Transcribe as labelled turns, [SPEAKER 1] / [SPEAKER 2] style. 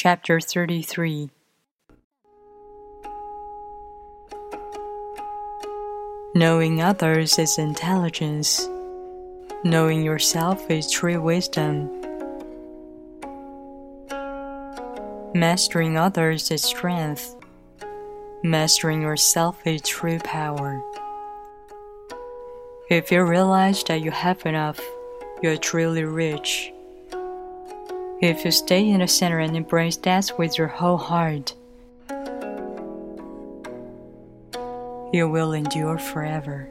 [SPEAKER 1] Chapter 33 Knowing others is intelligence. Knowing yourself is true wisdom. Mastering others is strength. Mastering yourself is true power. If you realize that you have enough, you are truly rich. If you stay in the center and embrace death with your whole heart, you will endure forever.